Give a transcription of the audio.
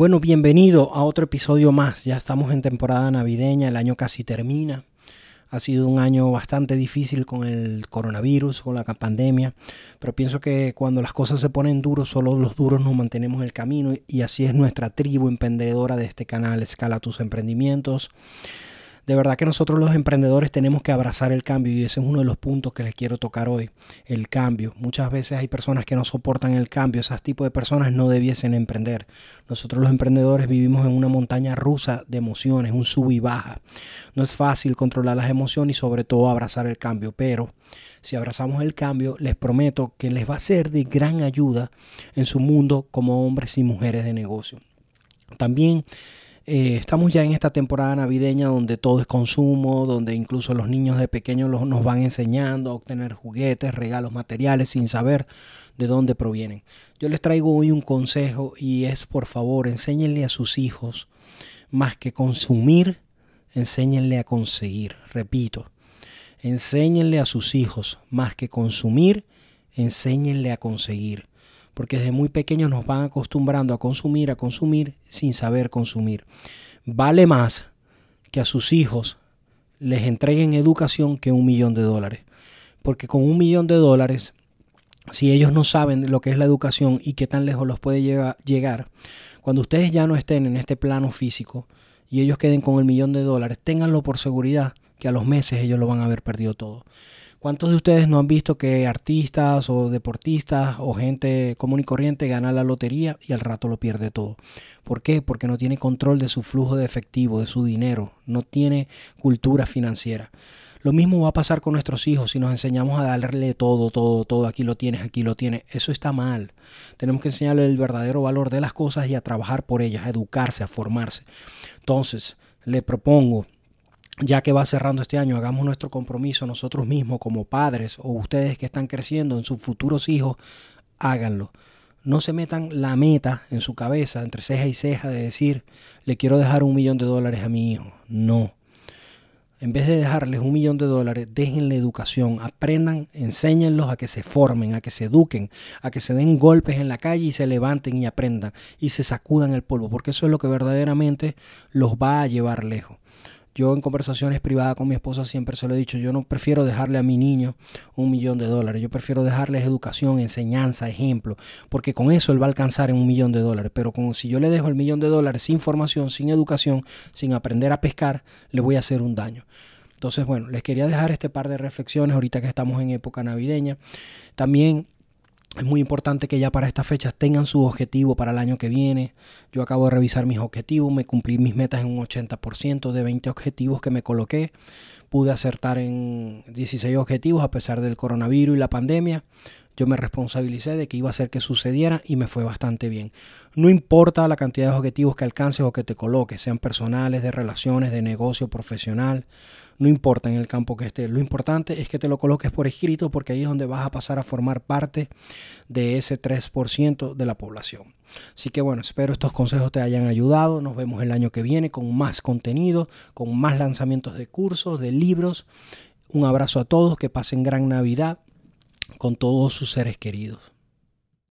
Bueno, bienvenido a otro episodio más. Ya estamos en temporada navideña, el año casi termina. Ha sido un año bastante difícil con el coronavirus, con la pandemia, pero pienso que cuando las cosas se ponen duros, solo los duros nos mantenemos en el camino y así es nuestra tribu emprendedora de este canal, Escala tus emprendimientos. De verdad que nosotros los emprendedores tenemos que abrazar el cambio y ese es uno de los puntos que les quiero tocar hoy, el cambio. Muchas veces hay personas que no soportan el cambio, esas tipos de personas no debiesen emprender. Nosotros los emprendedores vivimos en una montaña rusa de emociones, un sub y baja. No es fácil controlar las emociones y sobre todo abrazar el cambio, pero si abrazamos el cambio, les prometo que les va a ser de gran ayuda en su mundo como hombres y mujeres de negocio. También eh, estamos ya en esta temporada navideña donde todo es consumo, donde incluso los niños de pequeños nos van enseñando a obtener juguetes, regalos materiales sin saber de dónde provienen. Yo les traigo hoy un consejo y es por favor enséñenle a sus hijos más que consumir, enséñenle a conseguir. Repito, enséñenle a sus hijos más que consumir, enséñenle a conseguir porque desde muy pequeños nos van acostumbrando a consumir, a consumir sin saber consumir. Vale más que a sus hijos les entreguen educación que un millón de dólares, porque con un millón de dólares, si ellos no saben lo que es la educación y qué tan lejos los puede llegar, cuando ustedes ya no estén en este plano físico y ellos queden con el millón de dólares, ténganlo por seguridad que a los meses ellos lo van a haber perdido todo. ¿Cuántos de ustedes no han visto que artistas o deportistas o gente común y corriente gana la lotería y al rato lo pierde todo? ¿Por qué? Porque no tiene control de su flujo de efectivo, de su dinero, no tiene cultura financiera. Lo mismo va a pasar con nuestros hijos si nos enseñamos a darle todo, todo, todo, aquí lo tienes, aquí lo tienes. Eso está mal. Tenemos que enseñarle el verdadero valor de las cosas y a trabajar por ellas, a educarse, a formarse. Entonces, le propongo ya que va cerrando este año, hagamos nuestro compromiso nosotros mismos como padres o ustedes que están creciendo en sus futuros hijos, háganlo. No se metan la meta en su cabeza, entre ceja y ceja, de decir, le quiero dejar un millón de dólares a mi hijo. No. En vez de dejarles un millón de dólares, déjenle educación, aprendan, enséñenlos a que se formen, a que se eduquen, a que se den golpes en la calle y se levanten y aprendan y se sacudan el polvo, porque eso es lo que verdaderamente los va a llevar lejos. Yo en conversaciones privadas con mi esposa siempre se lo he dicho, yo no prefiero dejarle a mi niño un millón de dólares, yo prefiero dejarles educación, enseñanza, ejemplo, porque con eso él va a alcanzar en un millón de dólares, pero como si yo le dejo el millón de dólares sin formación, sin educación, sin aprender a pescar, le voy a hacer un daño. Entonces, bueno, les quería dejar este par de reflexiones ahorita que estamos en época navideña. También es muy importante que ya para estas fechas tengan su objetivo para el año que viene. Yo acabo de revisar mis objetivos, me cumplí mis metas en un 80% de 20 objetivos que me coloqué. Pude acertar en 16 objetivos a pesar del coronavirus y la pandemia. Yo me responsabilicé de que iba a hacer que sucediera y me fue bastante bien. No importa la cantidad de objetivos que alcances o que te coloques, sean personales, de relaciones, de negocio, profesional no importa en el campo que esté, lo importante es que te lo coloques por escrito porque ahí es donde vas a pasar a formar parte de ese 3% de la población. Así que bueno, espero estos consejos te hayan ayudado. Nos vemos el año que viene con más contenido, con más lanzamientos de cursos, de libros. Un abrazo a todos, que pasen gran Navidad con todos sus seres queridos.